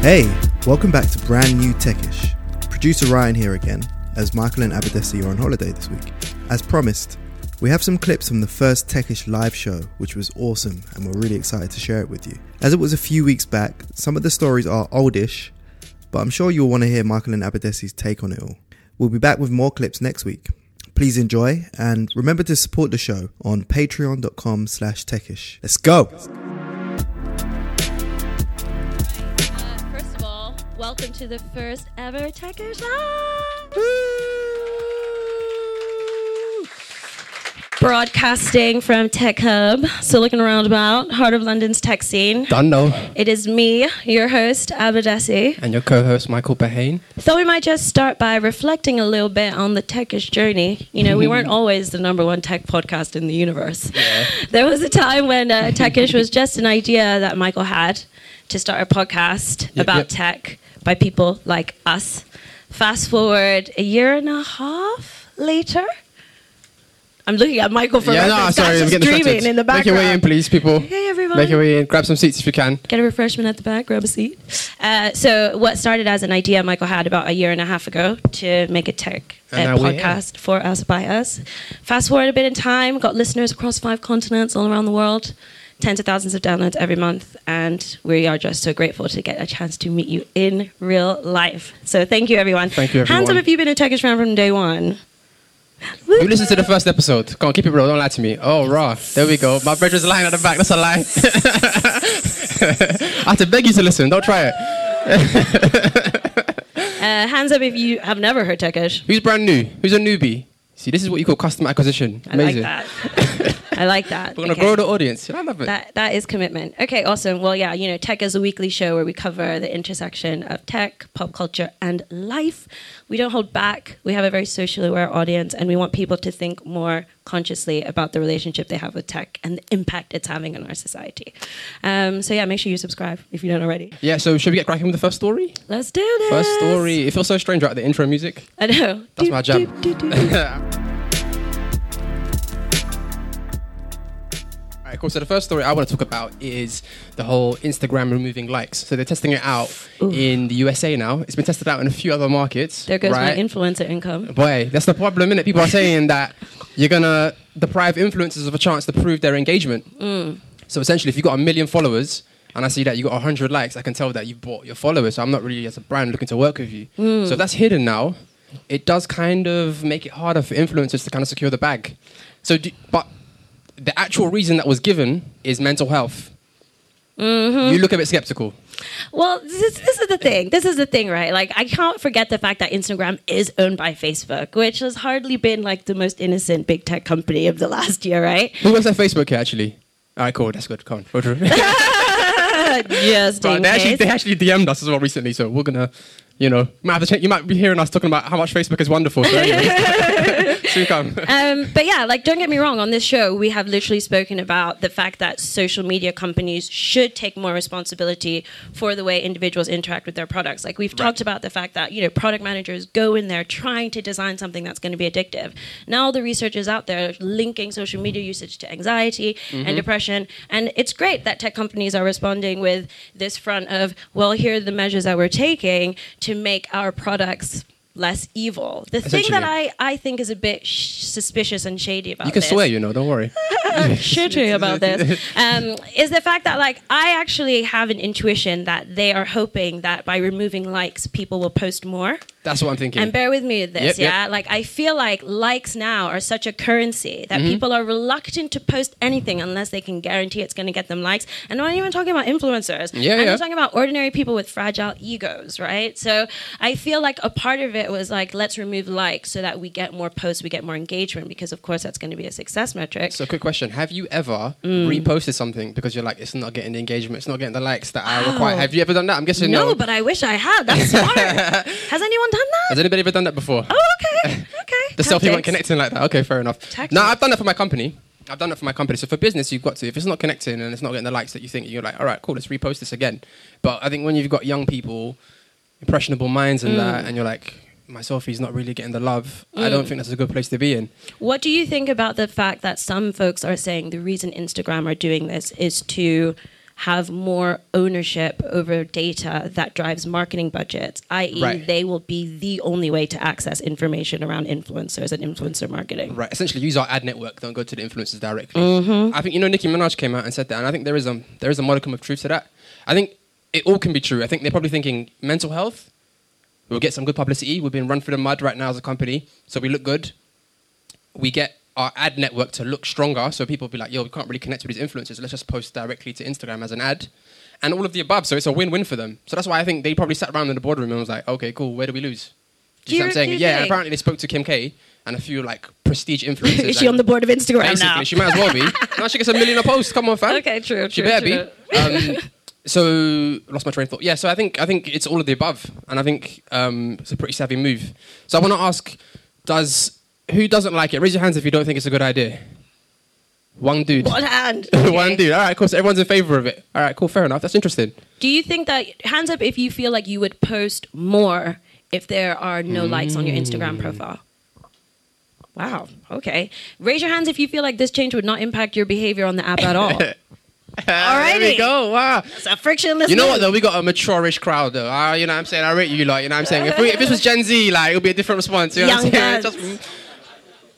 Hey, welcome back to brand new Techish. Producer Ryan here again, as Michael and Abadesi are on holiday this week. As promised, we have some clips from the first Techish live show, which was awesome, and we're really excited to share it with you. As it was a few weeks back, some of the stories are oldish, but I'm sure you'll want to hear Michael and Abadesi's take on it all. We'll be back with more clips next week. Please enjoy, and remember to support the show on patreon.com slash techish. Let's go! Uh, welcome to the first ever Techish Live! Broadcasting from Tech Hub, so looking around about, heart of London's tech scene. Done know. It is me, your host, Abadesi. And your co-host Michael Berhane. Thought we might just start by reflecting a little bit on the techish journey. You know, we weren't always the number one tech podcast in the universe. There was a time when uh, techish was just an idea that Michael had to start a podcast Yep, about yep. tech by people like us. Fast forward a year and a half later. I'm looking at Michael for yeah, no, reference. sorry, I'm getting dreaming in the back. Make your way in, please, people. Hey, everyone. Make your way in. Grab some seats if you can. Get a refreshment at the back, grab a seat. Uh, so, what started as an idea Michael had about a year and a half ago to make a tech uh, And now we're here. podcast for us by us. Fast forward a bit in time, got listeners across five continents all around the world, tens of thousands of downloads every month, and we are just so grateful to get a chance to meet you in real life. So, thank you, everyone. Thank you, Hands up everyone. if you've been a techish fan from day one. You listened to the first episode. Come on, keep it real. Don't lie to me. Oh, raw. There we go. My brother's lying at the back. That's a lie. I have to beg you to listen. Don't try it. Uh, hands up if you have never heard techish. Who's brand new? Who's a newbie? See, this is what you call customer acquisition. I Amazing. like that. I like that. We're gonna Okay. grow the audience. I love it. That that is commitment. Okay, awesome. Well, yeah, you know, Tech is a weekly show where we cover the intersection of tech, pop culture, and life. We don't hold back. We have a very socially aware audience, and we want people to think more consciously about the relationship they have with tech and the impact it's having on our society. Um, so yeah, make sure you subscribe if you don't already. yeah. So, should we get cracking with the first story? Let's do this. First story. It feels so strange, right? The intro music. I know. That's Do, my jam. do, do, right, cool. So the first story I want to talk about is the whole Instagram removing likes. So they're testing it out in the USA now. It's been tested out in a few other markets. There goes right? my influencer income. Boy, that's the problem, innit? People are saying that you're gonna deprive influencers of a chance to prove their engagement. Mm. So essentially, if you've got a million followers and I see that you got hundred likes, I can tell that you've bought your followers. So I'm not really as a brand looking to work with you. Mm. So if that's hidden now, it does kind of make it harder for influencers to kind of secure the bag. So, do, but the actual reason that was given is mental health. Mm-hmm. You look a bit skeptical. Well, this is, this is the thing. This is the thing, right? Like, I can't forget the fact that Instagram is owned by Facebook, which has hardly been like the most innocent big tech company of the last year, right? Who wants their Facebook here, actually? All right, cool. That's good. Come on. yes. But they actually, they actually DM'd us as well recently, so we're gonna, you know, might have to check, you might be hearing us talking about how much Facebook is wonderful. So anyway, soon come. um, but yeah, like don't get me wrong. On this show, we have literally spoken about the fact that social media companies should take more responsibility for the way individuals interact with their products. Like we've talked about the fact that you know product managers go in there trying to design something that's going to be addictive. Now the research is out there linking social media usage to anxiety and depression, and it's great that tech companies are responding with this front of well, here are the measures that we're taking to make our products less evil. The thing that I, I think is a bit sh- suspicious and shady about You can this, swear, you know. Don't worry. shitty about this, um, is the fact that like I actually have an intuition that they are hoping that by removing likes, people will post more. That's what I'm thinking. And bear with me with this, Yep, yep. yeah? Like, I feel like likes now are such a currency that Mm-hmm. people are reluctant to post anything unless they can guarantee it's going to get them likes. And I'm not even talking about influencers. Yeah, I'm yeah. just talking about ordinary people with fragile egos, right? So I feel like a part of it was like, let's remove likes so that we get more posts, we get more engagement, because of course that's going to be a success metric. so, quick question: Have you ever Mm. reposted something because you're like, it's not getting the engagement, it's not getting the likes that I require? Have you ever done that? I'm guessing no, no. but I wish I had. That's smart. Has anyone done that? Has anybody ever done that before? Oh, okay. Okay. the selfie weren't connecting like that. Okay, fair enough. Tactics. No, I've done that for my company. I've done that for my company. So for business, you've got to. If it's not connecting and it's not getting the likes that you think, you're like, all right, cool, let's repost this again. But I think when you've got young people, impressionable minds and Mm. that, and you're like, my selfie's not really getting the love. I don't think that's a good place to be in. What do you think about the fact that some folks are saying the reason Instagram are doing this is to have more ownership over data that drives marketing budgets, i.e., Right. they will be the only way to access information around influencers and influencer marketing. Right. Essentially, use our ad network. Don't go to the influencers directly. Mm-hmm. I think you know Nicki Minaj came out and said that, and I think there is a there is a modicum of truth to that. I think it all can be true. I think they're probably thinking mental health. We'll get some good publicity. We've been run through the mud right now as a company, so we look good. We get our ad network to look stronger, so people will be like, "Yo, we can't really connect with these influencers. Let's just post directly to Instagram as an ad." And all of the above, so it's a win-win for them. So that's why I think they probably sat around in the boardroom and was like, "Okay, cool. Where do we lose?" Do Do you know what I'm saying? Yeah. And apparently they spoke to Kim K and a few like prestige influencers. Is she on the board of Instagram Basically, now? she might as well be. now she gets a million a post. Come on, fam. Okay, true, She better true. be. Um, so lost my train of thought. Yeah, so I think I think it's all of the above, and I think um, it's a pretty savvy move. So I want to ask: Does who doesn't like it? Raise your hands if you don't think it's a good idea. One dude. One hand. One dude. All right, cool. So everyone's in favor of it. All right, cool. Fair enough. That's interesting. Do you think that hands up if you feel like you would post more if there are no likes on your Mm. Instagram profile? Wow. Okay. Raise your hands if you feel like this change would not impact your behavior on the app at all. There we go. Wow. It's a frictionless. You know what though? We got a mature-ish crowd though. Ah, you know what I'm saying? I rate you like, You know what I'm saying? If, we, if this was Gen Z, like it would be a different response. You know what I'm saying?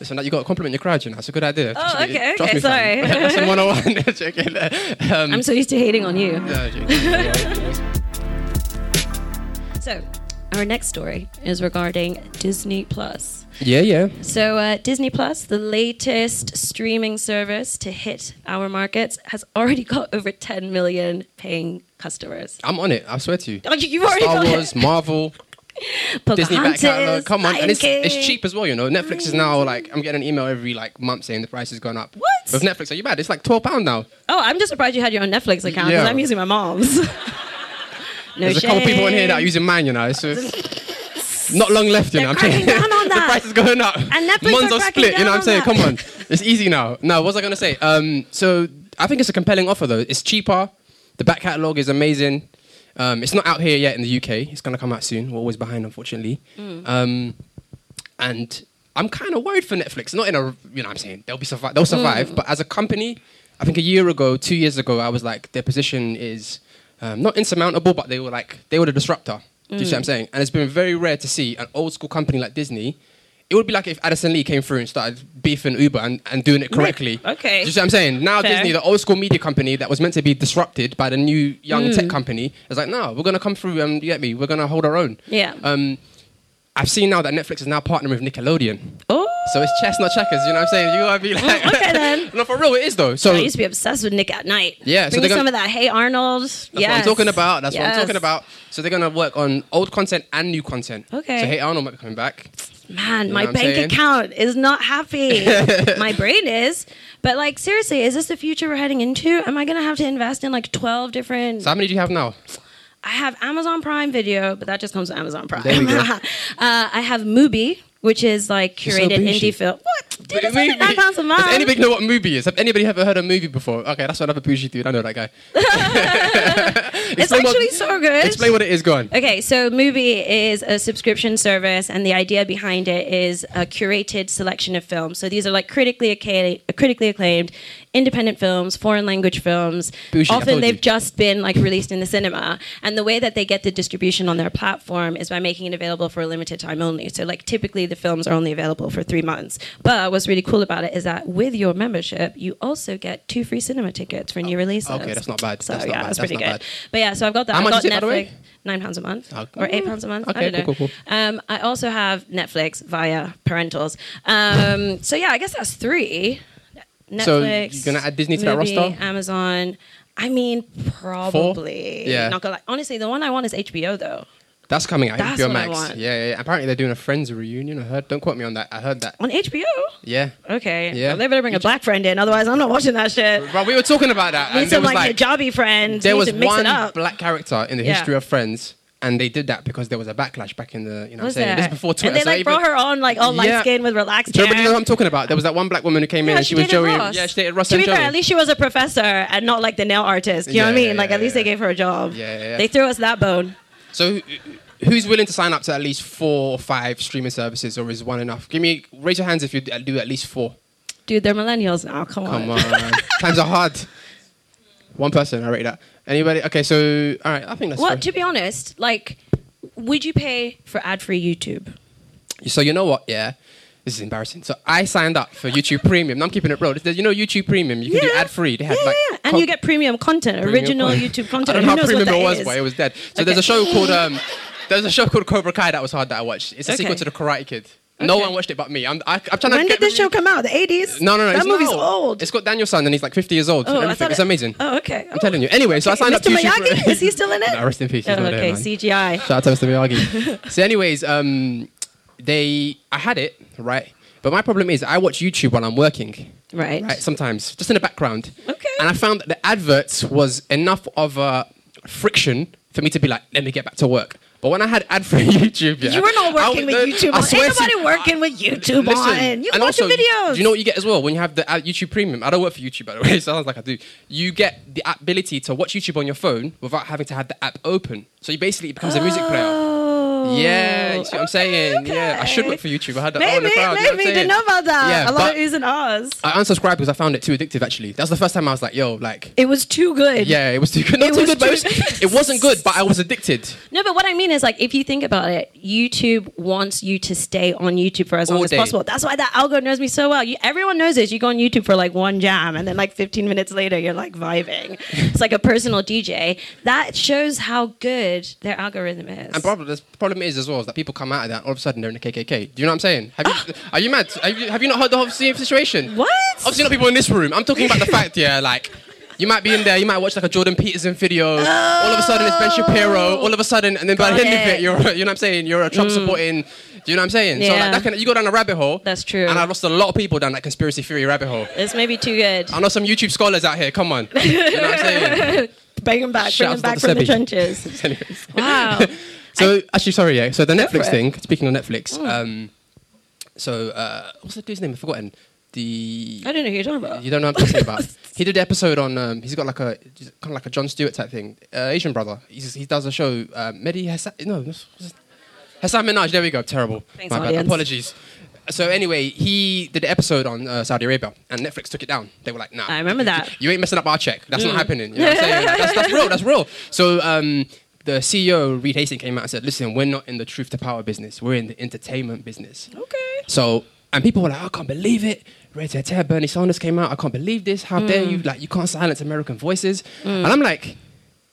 Just- Listen, you got to compliment your crowd. You know, it's a good idea. Oh, me. okay, okay, me, sorry. Lesson 101. Joking. Um, I'm so used to hating on you. So, our next story is regarding Disney Plus. yeah, yeah. So, uh, Disney Plus, the latest streaming service to hit our markets, has already got over 10 million paying customers. I'm on it. I swear to you. Oh, you- you've already Star. Wars, Marvel, Disney back catalog. Come on, and it's, it's cheap as well. You know, Netflix is now like I'm getting an email every like month saying the price has gone up. What? With Netflix, are you mad? It's like twelve pound now. Oh, I'm just surprised you had your own Netflix account because Yeah. I'm using my mom's. no There's a couple people in here that are using mine. You know, it's uh, not long left. You They're know, I'm saying the price is going up. And Netflix Monzo are cracking split. You know what I'm saying? on Come on, it's easy now. No, what was I gonna say? Um, so I think it's a compelling offer though. It's cheaper. The back catalog is amazing. Um, it's not out here yet in the UK. It's gonna come out soon. We're always behind, unfortunately. Mm. Um, and I'm kind of worried for Netflix. Not in a, you know, what I'm saying they'll be survive. They'll survive. Mm. But as a company, I think a year ago, two years ago, I was like, their position is um, not insurmountable, but they were like, they were the disruptor. Do you see what Mm. I'm saying? And it's been very rare to see an old school company like Disney. It would be like if Addison Lee came through and started beefing Uber and, and doing it correctly. okay. Do you see what I'm saying? Now Fair. Disney, the old school media company that was meant to be disrupted by the new young Mm. tech company, is like, no, we're gonna come through and you get me, we're gonna hold our own. Yeah. Um, I've seen now that Netflix is now partnering with Nickelodeon. oh. So it's chess, not checkers. You know what I'm saying? You gotta be like, okay then. no, for real, it is though. So I used to be obsessed with Nick at Nite. Yeah, so Bring they're gonna- some of that. Hey Arnold. that's what I'm talking about. That's what I'm talking about. So they're gonna work on old content and new content. Okay. So Hey Arnold might be coming back. Man, know my bank saying? account is not happy. my brain is. But like seriously, is this the future we're heading into? Am I gonna have to invest in like twelve different So how many do you have now? I have Amazon Prime Video, but that just comes with Amazon Prime. There we go. uh, I have Mubi, which is like You're so curated indie film. Dude, Mubi. nine pounds a month. Does anybody know what Mubi is? Have anybody ever heard of Mubi before? Okay, that's another bougie dude. I know that guy. it's Explain what- actually so good. Explain what it is. Go on. Okay, so Mubi is a subscription service, and the idea behind it is a curated selection of films. So these are like critically acclaimed, critically acclaimed, independent films, foreign language films. Bougie, Often they've just been like released in the cinema, and the way that they get the distribution on their platform is by making it available for a limited time only. So like typically the films are only available for three months. But what's really cool about it is that with your membership, you also get two free cinema tickets for new releases. okay, that's not bad. So That's not yeah, bad. that's That's pretty not good. bad. But yeah, so I've got that. How I've got is it, by the way? Netflix. Nine pounds a month Okay. or eight pounds a month. Okay, I don't know. cool, cool, cool. Um, I also have Netflix via parentals. Um, so yeah, I guess that's three. Netflix. So you're gonna add Disney to that roster? Amazon. I mean, probably. Yeah. Not gonna lie. Honestly, the one I want is HBO though. That's coming out. That's HBO Max. Yeah, yeah. Apparently they're doing a Friends reunion. I heard. Don't quote me on that. I heard that. On HBO. Yeah. Okay. Yeah. Well, they better bring a black friend in, otherwise I'm not watching that shit. But we were talking about that, Need and some like, like hijabby friends. there Need was one black character in the Yeah. history of Friends, and they did that because there was a backlash back in the you know I'm saying this is before Twitter. And they so like even- brought her on like all light Yeah. skin with relaxed Do hair. everybody know what I'm talking about? There was that one black woman who came in and she, was Joey. Ross. Yeah, she dated Russ to be Joey. fair, at least she was a professor and not like the nail artist. You know what I mean? yeah, like at yeah, least they gave her a job. Yeah, yeah, yeah. They threw us that bone. So, who's willing to sign up to at least four or five streaming services, or is one enough? Give me raise your hands if you do at least four. Dude, they're millennials now. Come on. Come on, times are hard. One person, I rate that. Anybody? Okay, so all right, I think that's Well, fair. to be honest, like, would you pay for ad-free YouTube? So you know what? Yeah, this is embarrassing. So I signed up for YouTube Premium. Now I'm keeping it real. There's- You know YouTube Premium, you can do ad free. They had Yeah, like yeah, and you get premium content, premium original content. YouTube I content. don't Who know how premium it was, is? but it was dead. So Okay. there's a show called um, there's a show called Cobra Kai that was hard that I watched. It's a sequel to the Karate Kid. No one watched it but me. I'm I, I'm trying to When get did this show come out? The 80s? No, no, no. That movie's now. old. It's got Daniel San and he's like 50 years old. Oh, I thought It's it- amazing. Oh, okay. I'm telling you. Anyway, so I signed up Mr. to YouTube. Miyagi? Is he still in it? Nah, rest in peace. Oh, okay, there. CGI. Shout out to Mr. Miyagi. so, anyways, um, they I had it right, but my problem is I watch YouTube while I'm working. Right. Right. Sometimes just in the background. Okay. And I found that the adverts was enough of a friction for me to be like, let me get back to work. But when I had ad-free YouTube, yeah, You were not I working was- with YouTube I swear Ain't to- nobody working with YouTube Listen, on. You and watch also, videos. Do you know what you get as well when you have the YouTube Premium? I don't work for YouTube, by the way. It sounds like I do. You get the ability to watch YouTube on your phone without having to have the app open. So you basically it becomes a music player. Yeah, you see what I'm saying? okay, Yeah, I should work for YouTube. I had that Maybe, the crowd. you know what maybe. Didn't know about that. Yeah, a lot of U's and R's. I unsubscribed because I found it too addictive. Actually, that was the first time I was like, "Yo, like, It was too good. yeah, it was too good. Not It too was good, but it, was, too- it wasn't good. But I was addicted. No, but what I mean is, like, if you think about it, YouTube wants you to stay on YouTube for as long All as day. possible. That's why that algo knows me so well. You, everyone knows this. You go on YouTube for like one jam, and then like 15 minutes later, you're like vibing. it's like a personal DJ. That shows how good their algorithm is. And problem, the problem is as well is that people come out of that all of a sudden they're in the KKK. Do you know what I'm saying? Have you, are you mad? Have you, have you not heard the whole situation? What? Obviously not people in this room. I'm talking about the fact, yeah, like. You might be in there, you might watch like a Jordan Peterson video. All of a sudden it's Ben Shapiro. Oh. All of a sudden, and then by the end of it. you're, you know what I'm saying? You're a Trump mm. supporting. Do you know what I'm saying? So like that can, you go down a rabbit hole. That's true. And I lost a lot of people down that conspiracy theory rabbit hole. It's maybe too good. I know some YouTube scholars out here. Come on, you know what I'm saying? Bring them back. Shout Bring them back from the trenches. Wow. So actually, sorry, yeah. So the Netflix thing. Speaking of Netflix, um, so uh, what's the dude's name? I've forgotten. The I don't know who you're talking about. you don't know what I'm talking about. He did the episode on. Um, he's got like a kind of like a Jon Stewart type thing. Uh, Asian brother. He's, he does a show. Uh, Mehdi Hassan. No, Hasan Minhaj. There we go. Terrible. Thanks, My bad. Apologies. So anyway, he did the episode on uh, Saudi Arabia, and Netflix took it down. They were like, "Nah, I remember that. You ain't messing up our check. That's Mm. not happening." You know what I'm saying? That's, that's real. That's real. So um, the CEO Reed Hastings came out and said, "Listen, we're not in the truth to power business. We're in the entertainment business." Okay. So, and people were like, I can't believe it. Red Ted, Bernie Sanders came out. I can't believe this. How dare Mm. you? Like, you can't silence American voices. And I'm like,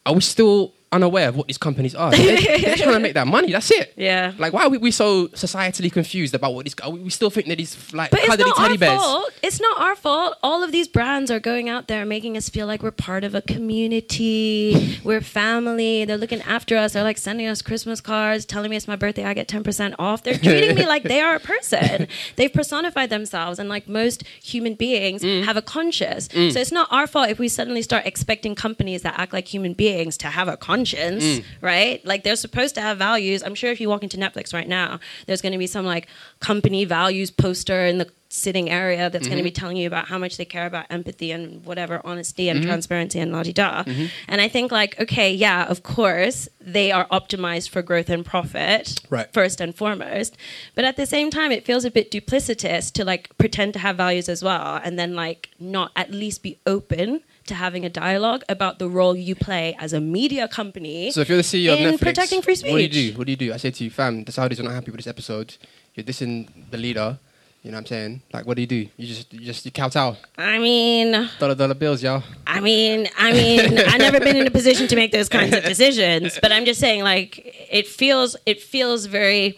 are we still unaware of what these companies are? They're, they're trying to make that money. That's it. Yeah. Like, why are we, we so societally confused about what these? We, we still think that these like But it's not teddy our bears? fault. It's not our fault. All of these brands are going out there making us feel like we're part of a community. we're family. They're looking after us. They're like sending us Christmas cards, telling me it's my birthday. I get ten percent off. They're treating me like they are a person. They've personified themselves, and like most human beings, Mm. have a conscience. So it's not our fault if we suddenly start expecting companies that act like human beings to have a conscience, Mm. right? Like they're supposed to have values. I'm sure if you walk into Netflix right now, there's going to be some like company values poster in the sitting area that's going to be mm-hmm. telling you about how much they care about empathy and whatever honesty and mm-hmm. transparency and la di da. Mm-hmm. And I think like okay, yeah, of course they are optimized for growth and profit Right. first and foremost, but at the same time it feels a bit duplicitous to like pretend to have values as well and then like not at least be open to having a dialogue about the role you play as a media company. So if you're the CEO of in Netflix, protecting free speech, what do you do? What do you do? I say to you, fam, the Saudis are not happy with this episode. You're dissing the leader. You know what I'm saying? Like, what do you do? You just, you just, you kowtow. I mean, Dollar, dollar bills, y'all. I mean, I mean, I've never been in a position to make those kinds of decisions, but I'm just saying, like, it feels, it feels very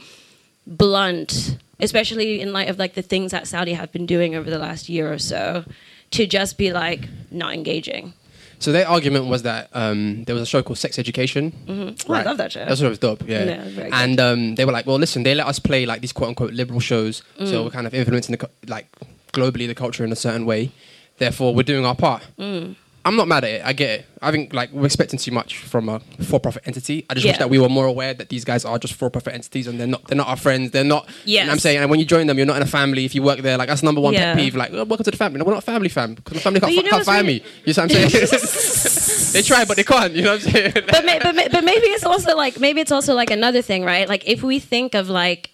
blunt, especially in light of like the things that Saudi have been doing over the last year or so, to just be like not engaging. So their argument was that um, there was a show called Sex Education. Oh, I love that show. That's what was dope. Yeah. Yeah, and um, they were like, well, listen, they let us play like these quote unquote liberal shows, Mm. so we're kind of influencing the like globally the culture in a certain way. Therefore, we're doing our part. Mm. I'm not mad at it. I get it. I think like we're expecting too much from a for-profit entity. I just wish that we were more aware that these guys are just for-profit entities and they're not. They're not our friends. They're not. You know I'm saying, and when you join them, you're not in a family. If you work there, like that's number one Yeah. pet peeve. Like, oh, welcome to the family. No, we're not a family fam because my family can't, you f- know can't fire really- me. You know what I'm saying? they try, but they can't. You know what I'm saying? but, may, but, may, but maybe it's also like maybe it's also like another thing, right? Like if we think of like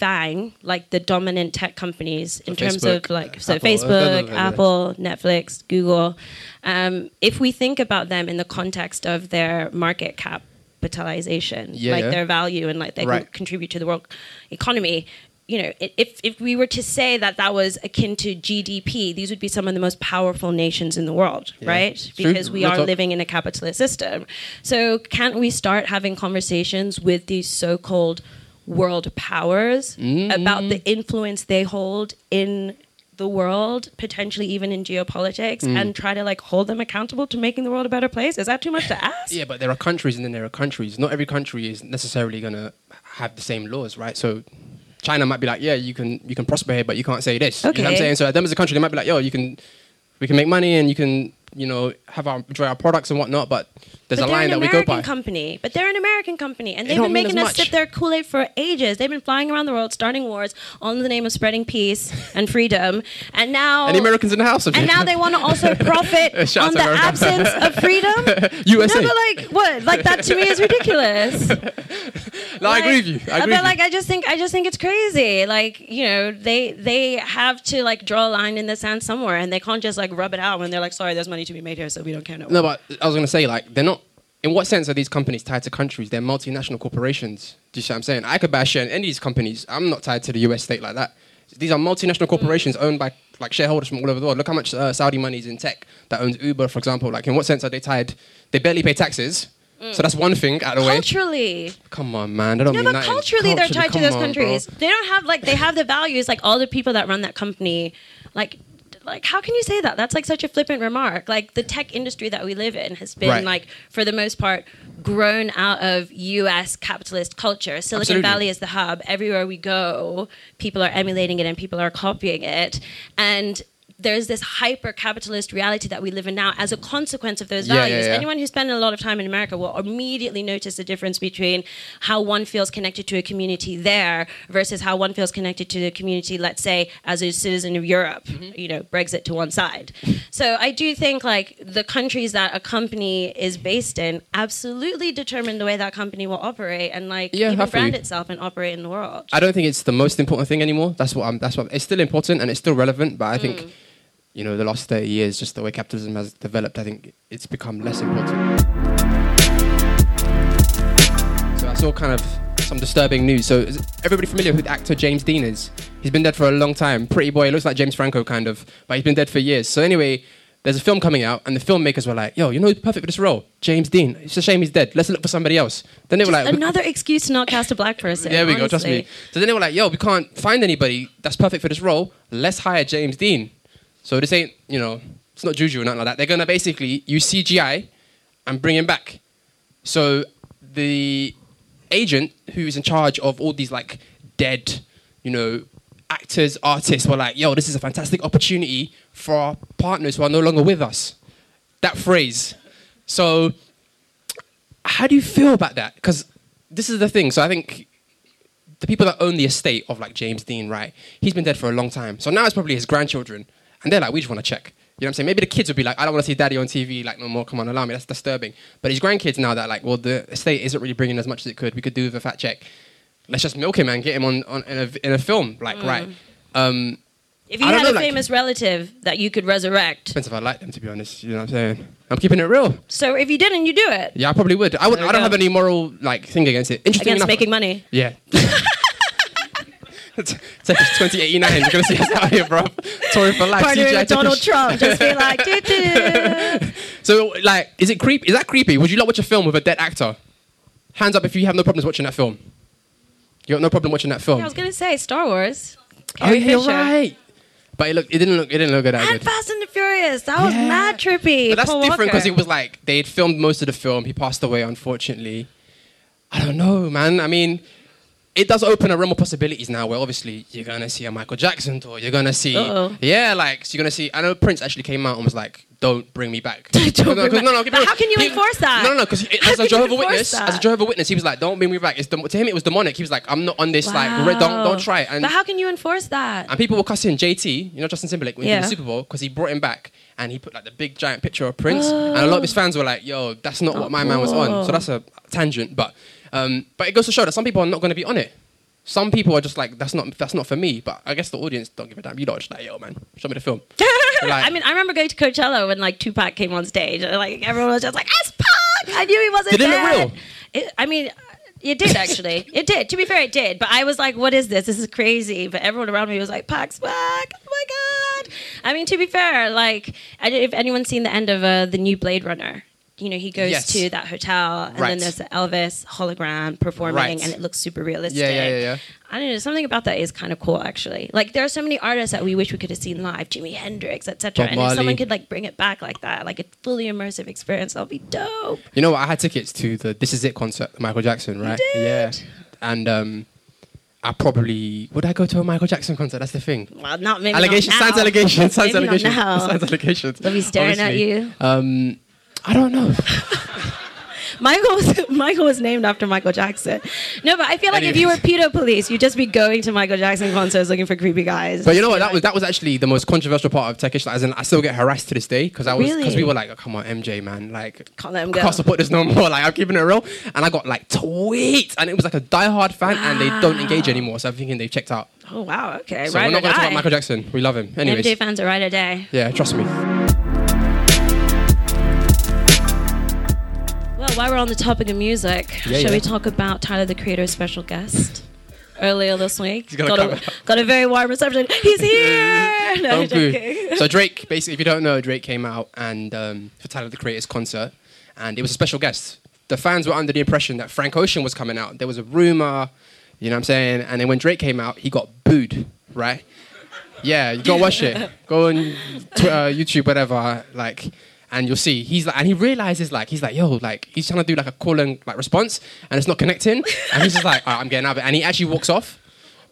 FANG, like the dominant tech companies in So terms Facebook, of like so Apple, Facebook, uh, Apple, Netflix, Google. Um, if we think about them in the context of their market capitalization, Yeah, like yeah. their value and like they Right. contribute to the world economy. You know, if if we were to say that that was akin to GDP, these would be some of the most powerful nations in the world, Yeah. right? It's true. Because we Real are talk. living in a capitalist system. So can't we start having conversations with these so-called world powers Mm. about the influence they hold in the world, potentially even in geopolitics, Mm. and try to like hold them accountable to making the world a better place? Is that too much to ask? Yeah, but there are countries and then there are countries. Not every country is necessarily going to have the same laws, right? So China might be like, yeah, you can you can prosper here, but you can't say this. You know what I'm saying? So them as a country, they might be like, yo, you can we can make money and you can you know have our enjoy our products and whatnot, but there's but a line that we go by. company. But they're an American company, and They they've been making us much. sip their Kool Aid for ages. They've been flying around the world, starting wars, all in the name of spreading peace and freedom. And now, Any Americans in the house? and now they want to also profit on the America. absence of freedom. USA. No, but like what? Like that to me is ridiculous. no, I agree with you. I agree but like. I just think I just think it's crazy. Like you know they they have to like draw a line in the sand somewhere, and they can't just like rub it out when they're like, sorry, there's money to be made here, so we don't care no. No, but I was going to say, like, they're not. In what sense are these companies tied to countries? They're multinational corporations. Do you see what I'm saying? I could buy a share in any of these companies. I'm not tied to the US state like that. These are multinational corporations owned by like shareholders from all over the world. Look how much uh, Saudi money is in tech that owns Uber, for example. Like, in what sense are they tied? They barely pay taxes. So that's one thing out of the way. Culturally, Come on, man. They don't no, mean but nothing. culturally they're tied to those on, countries. bro. They don't have like they have the values like all the people that run that company, like. Like how can you say that? That's like such a flippant remark. Like the tech industry that we live in has been Right. like for the most part grown out of US capitalist culture. Silicon Absolutely. Valley is the hub. Everywhere we go, people are emulating it and people are copying it. And there's this hyper capitalist reality that we live in now as a consequence of those Yeah, yeah, values. yeah. Anyone who spent a lot of time in America will immediately notice the difference between how one feels connected to a community there versus how one feels connected to the community, let's say, as a citizen of Europe, Mm-hmm. you know, Brexit to one side. So I do think like the countries that a company is based in absolutely determine the way that company will operate and like Yeah, even brand itself and operate in the world. I don't think it's the most important thing anymore. That's what I'm. That's what it's still important and it's still relevant. But I Mm. think, you know, the last thirty years, just the way capitalism has developed, I think it's become less important. So I saw kind of some disturbing news. So is everybody familiar with actor James Dean is? He's been dead for a long time. Pretty boy, looks like James Franco kind of, but he's been dead for years. So anyway. There's a film coming out, and the filmmakers were like, "Yo, you know who's perfect for this role? James Dean. It's a shame he's dead. Let's look for somebody else." Then they were like, Another excuse to not cast a black person. there we go, trust me. So then they were like, yo, we can't find anybody that's perfect for this role. Let's hire James Dean. So this ain't, you know, it's not juju or nothing like that. They're going to basically use CGI and bring him back. So the agent who's in charge of all these like dead, you know, actors, artists were like, yo, this is a fantastic opportunity for our partners who are no longer with us. That phrase. So how do you feel about that? Because this is the thing. So I think the people that own the estate of like James Dean, right? He's been dead for a long time. So now it's probably his grandchildren, and they're like, we just want to check. You know what I'm saying? Maybe the kids would be like, I don't want to see daddy on TV like no more. Come on, allow me. That's disturbing. But his grandkids now that like, well, the estate isn't really bringing as much as it could. We could do with a fat check. Let's just milk him and get him on, on in, a, in a film. Like, right? Um, If you had a like- famous relative that you could resurrect, depends if I like them, to be honest. You know what I'm saying? I'm keeping it real. so if you didn't, you do it Yeah, I probably would. I would. I don't go. have any moral like thing against it. Interesting against enough, making money. Yeah. Take us 2089. You're gonna see us out here, bro. Touring for life. Partnering CGI with Donald Trump, just be like, doo doo. So, like, is it creepy? Is that creepy? Would you not watch a film with a dead actor? Hands up if you have no problems watching that film. You got no problem watching that film. I was gonna say Star Wars. oh, Carrie yeah, you're Fisher. right. But it look, it didn't look, it didn't look good. And good. Fast and the Furious. That was Yeah. mad trippy. But that's Paul different because it was like they had filmed most of the film. He passed away, unfortunately. I don't know, man. I mean, it does open a realm of possibilities now where obviously you're gonna see a Michael Jackson tour. You're gonna see, Uh-oh. yeah, like so you're gonna see. I know Prince actually came out and was like, "Don't bring me back." Don't no, bring no, no, But how can you enforce that? No, no, no. Because as a Jehovah Witness, that? as a Jehovah Witness, he was like, "Don't bring me back." It's dem- to him, it was demonic. He was like, "I'm not on this. Like, re- don't don't try it." And but how can you enforce that? and people were cussing JT, you know Justin Timberlake, when he Yeah. did the Super Bowl, because he brought him back and he put like the big giant picture of Prince, and a lot of his fans were like, "Yo, that's not what my man was on." So oh. that's a tangent, but um, but it goes to show that some people are not going to be on it. Some people are just like, that's not that's not for me. But I guess the audience don't give a damn. You don't just like, yo, man, show me the film. Like- I mean, I remember going to Coachella when like Tupac came on stage, and like everyone was just like, "It's Pac!" I knew he wasn't Did it look real? It, I mean, it did actually. it did. To be fair, it did. But I was like, "What is this? This is crazy." But everyone around me was like, "Pac's back!" Oh my god! I mean, to be fair, like, if anyone's seen the end of uh, the new Blade Runner. You know, he goes Yes. to that hotel, and Right. then there's the Elvis hologram performing, Right. and it looks super realistic. Yeah, yeah, yeah, yeah. I don't know. Something about that is kind of cool, actually. Like there are so many artists that we wish we could have seen live, Jimi Hendrix, etc. And if someone could like bring it back like that, like a fully immersive experience, that'll be dope. You know what? I had tickets to the This Is It concert, Michael Jackson, right? Yeah. And um, I probably would I go to a Michael Jackson concert? That's the thing. Well, not maybe allegations, not now. allegations, sans Maybe allegations, sans allegations. They'll be staring at you. Um, I don't know. Michael was Michael was named after Michael Jackson. No, but I feel like if you were pedo police, you'd just be going to Michael Jackson concerts looking for creepy guys. But you know what? That be was that was actually the most controversial part of Techish. Like, as in, I still get harassed to this day because I was because Really? we were like, oh, come on, MJ, man, like. Can't let him I go. can't support this no more. Like I'm keeping it real, and I got like tweets, and it was like a diehard fan, and they don't engage anymore. So I'm thinking they've checked out. Oh wow, okay, So right we're not going to talk about Michael Jackson. We love him. Anyways, MJ fans are right or die. yeah, trust me. While we're on the topic of music, Yeah, shall yeah. we talk about Tyler the Creator's special guest? Earlier this week, got a, got a very warm reception. He's here. No, Don't boo. joking. So Drake, basically, if you don't know, Drake came out and um, for Tyler the Creator's concert, and it was a special guest. The fans were under the impression that Frank Ocean was coming out. There was a rumor, you know what I'm saying? And then when Drake came out, he got booed, right? Yeah, you go watch it. Go on Twitter, YouTube, whatever, like, and you'll see. He's like, and he realizes, like, he's like, yo, like, he's trying to do like a call and like response, and it's not connecting, and he's just like, All right, I'm getting out of it, and he actually walks off.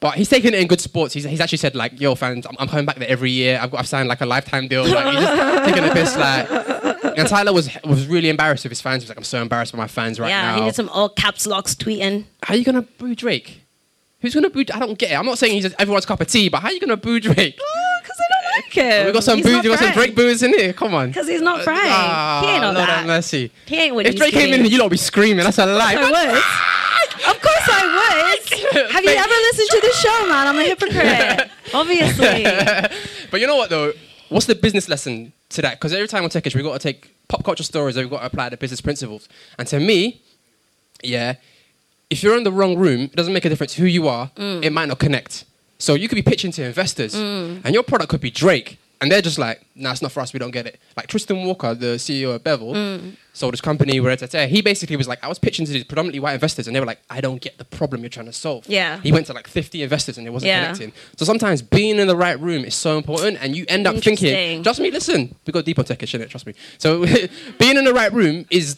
But he's taking it in good sports. He's, he's actually said like, "Yo, fans, I'm, I'm coming back there every year. I've got I've signed like a lifetime deal." Like, he's just taking a piss. Like, and Tyler was was really embarrassed with his fans. He was like, "I'm so embarrassed by my fans right yeah, now." he did some all caps locks tweeting. how are you gonna boo Drake? Who's gonna boo? I don't get it. I'm not saying he's everyone's cup of tea, but how are you gonna boo Drake? Because I don't like him. we got some He's boo, not we got some. Drake boos in here. Come on. Because he's not Frank. Ah, he ain't all Lord that. have mercy. He ain't what If Drake came in, you lot be screaming. That's a lie. I would. Of course I would. Have you ever listened to the show, man? I'm a hypocrite. Obviously. But you know what though? What's the business lesson to that? Because every time we take it, we've got to take pop culture stories and we've got to apply the business principles. And to me, yeah, if you're in the wrong room, it doesn't make a difference who you are. Mm. It might not connect. So you could be pitching to investors, and your product could be Drake, and they're just like, "Nah, it's not for us. We don't get it." Like Tristan Walker, the CEO of Bevel, Mm. sold his company. Where it's at, he basically was like, "I was pitching to these predominantly white investors, and they were like, I don't get the problem you're trying to solve." Yeah. He went to like 50 investors, and it wasn't Yeah. connecting. So sometimes being in the right room is so important, and you end up thinking. "Trust me, listen, we got deep on techish, innit? Trust me." So being in the right room is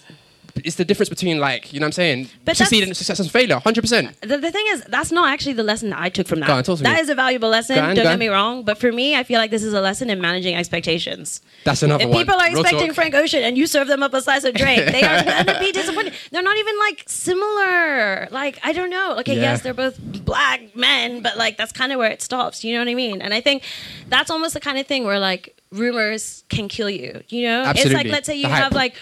is the difference between like you know what I'm saying But succeeding, success and failure, hundred percent. The, the thing is, that's not actually the lesson that I took from that. On, to me. That is a valuable lesson. On, don't get me wrong. But for me, I feel like this is a lesson in managing expectations. That's another If one. people are Real expecting talk. Frank Ocean and you serve them up a slice of Drake, they are going to be disappointed. They're not even like similar. Like, I don't know. Okay, Yeah. yes, they're both black men, but like that's kind of where it stops. You know what I mean? And I think that's almost the kind of thing where like rumors can kill you. You know? It's like, let's say you The hype. have like,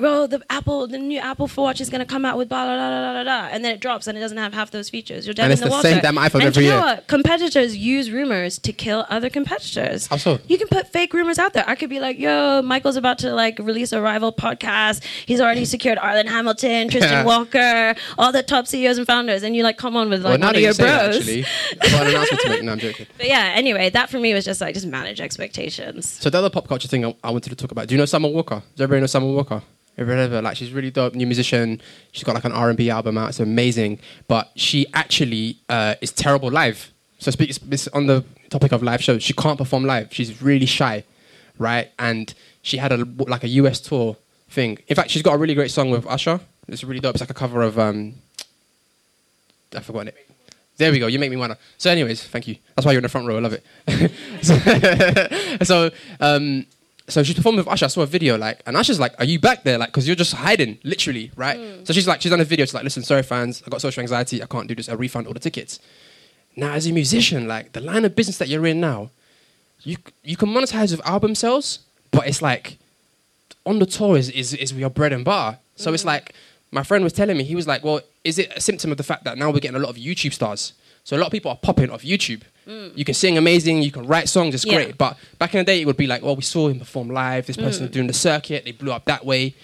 oh, the Apple, the new Apple Watch is going to come out with blah, blah, blah, blah, blah, blah, and then it drops and it doesn't have half those features. You're dead And in it's the, the water. same damn iPhone and every you know year. what? Competitors use rumors to kill other competitors. How so? You can put fake rumors out there. I could be like, yo, Michael's about to like release a rival podcast. He's already secured Arlan Hamilton, Tristan. Walker, all the top CEOs and founders, and you like come on with well, like now one of you your say that, bros. actually, I've got an announcement to make. No, I'm joking. But yeah, anyway, that for me was just like just manage expectations. So the other pop culture thing I, I wanted to talk about. Do you know Summer Walker? Does everybody know Summer Walker? Her? Like she's really dope, new musician. She's got like an R and B album out. It's amazing. But she actually uh, is terrible live. So speak on the topic of live shows. She can't perform live. She's really shy, right? And she had a like a US tour thing. In fact, she's got a really great song with Usher. It's really dope. It's like a cover of um, I forgot it. There we go. You make me wanna. So, anyways, thank you. That's why you're in the front row. I love it. so, um, so she's performing with Usher. I saw a video, like, and Usher's like, "Are you back there?" Like, because you're just hiding, literally, right? Mm. So she's like, she's done a video. She's like, "Listen, sorry, fans, I got social anxiety. I can't do this. I refund all the tickets." Now, as a musician, like the line of business that you're in now, you you can monetize with album sales, but it's like on the tour is, is, is your bread and butter. So it's mm. like my friend was telling me, he was like, Well, is it a symptom of the fact that now we're getting a lot of YouTube stars? So a lot of people are popping off YouTube. You can sing amazing, you can write songs, it's Mm. Yeah. great. But back in the day, it would be like, well, we saw him perform live. This Mm. person doing the circuit, they blew up that way.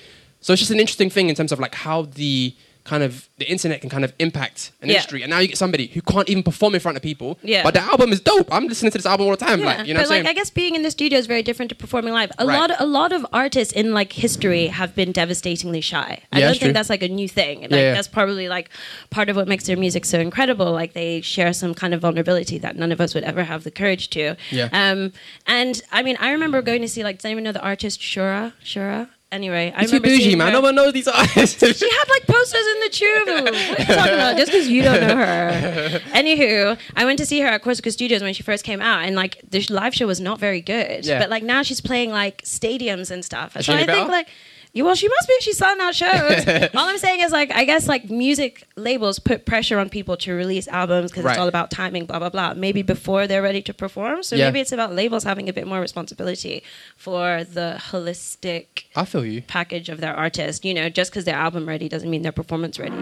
So it's just an interesting thing in terms of like how the kind of the internet can kind of impact an Yeah. industry. And now you get somebody who can't even perform in front of people. Yeah. But the album is dope. I'm listening to this album all the time. Yeah, Like, you know but like I guess being in the studio is very different to performing live. A Right. lot, a lot of artists in like history have been devastatingly shy. I Yeah, don't think true. that's like a new thing. Like yeah. that's probably like part of what makes their music so incredible. Like they share some kind of vulnerability that none of us would ever have the courage to. Yeah. Um, and I mean, I remember going to see like, does anyone know the artist Shura? Shura. Anyway, I too remember bougie, man. No one knows these artists. she had like posters in the tube. What are you talking about? Just because you don't know her. Anywho, I went to see her at Corsica Studios when she first came out, and like the live show was not very good. Yeah. But like now she's playing like stadiums and stuff. Is so I any think like. Yeah, well, she must be. She's selling out shows. all I'm saying is, like, I guess like music labels put pressure on people to release albums because Right. it's all about timing, blah blah blah. Maybe before they're ready to perform. So Yeah. maybe it's about labels having a bit more responsibility for the holistic I feel you. package of their artist. You know, just because their album ready doesn't mean their performance ready.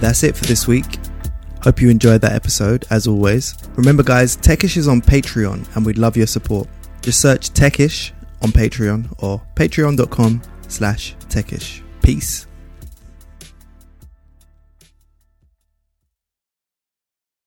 That's it for this week. Hope you enjoyed that episode, as always. Remember, guys, Techish is on Patreon and we'd love your support. Just search Techish on Patreon or patreon.com slash Techish. Peace.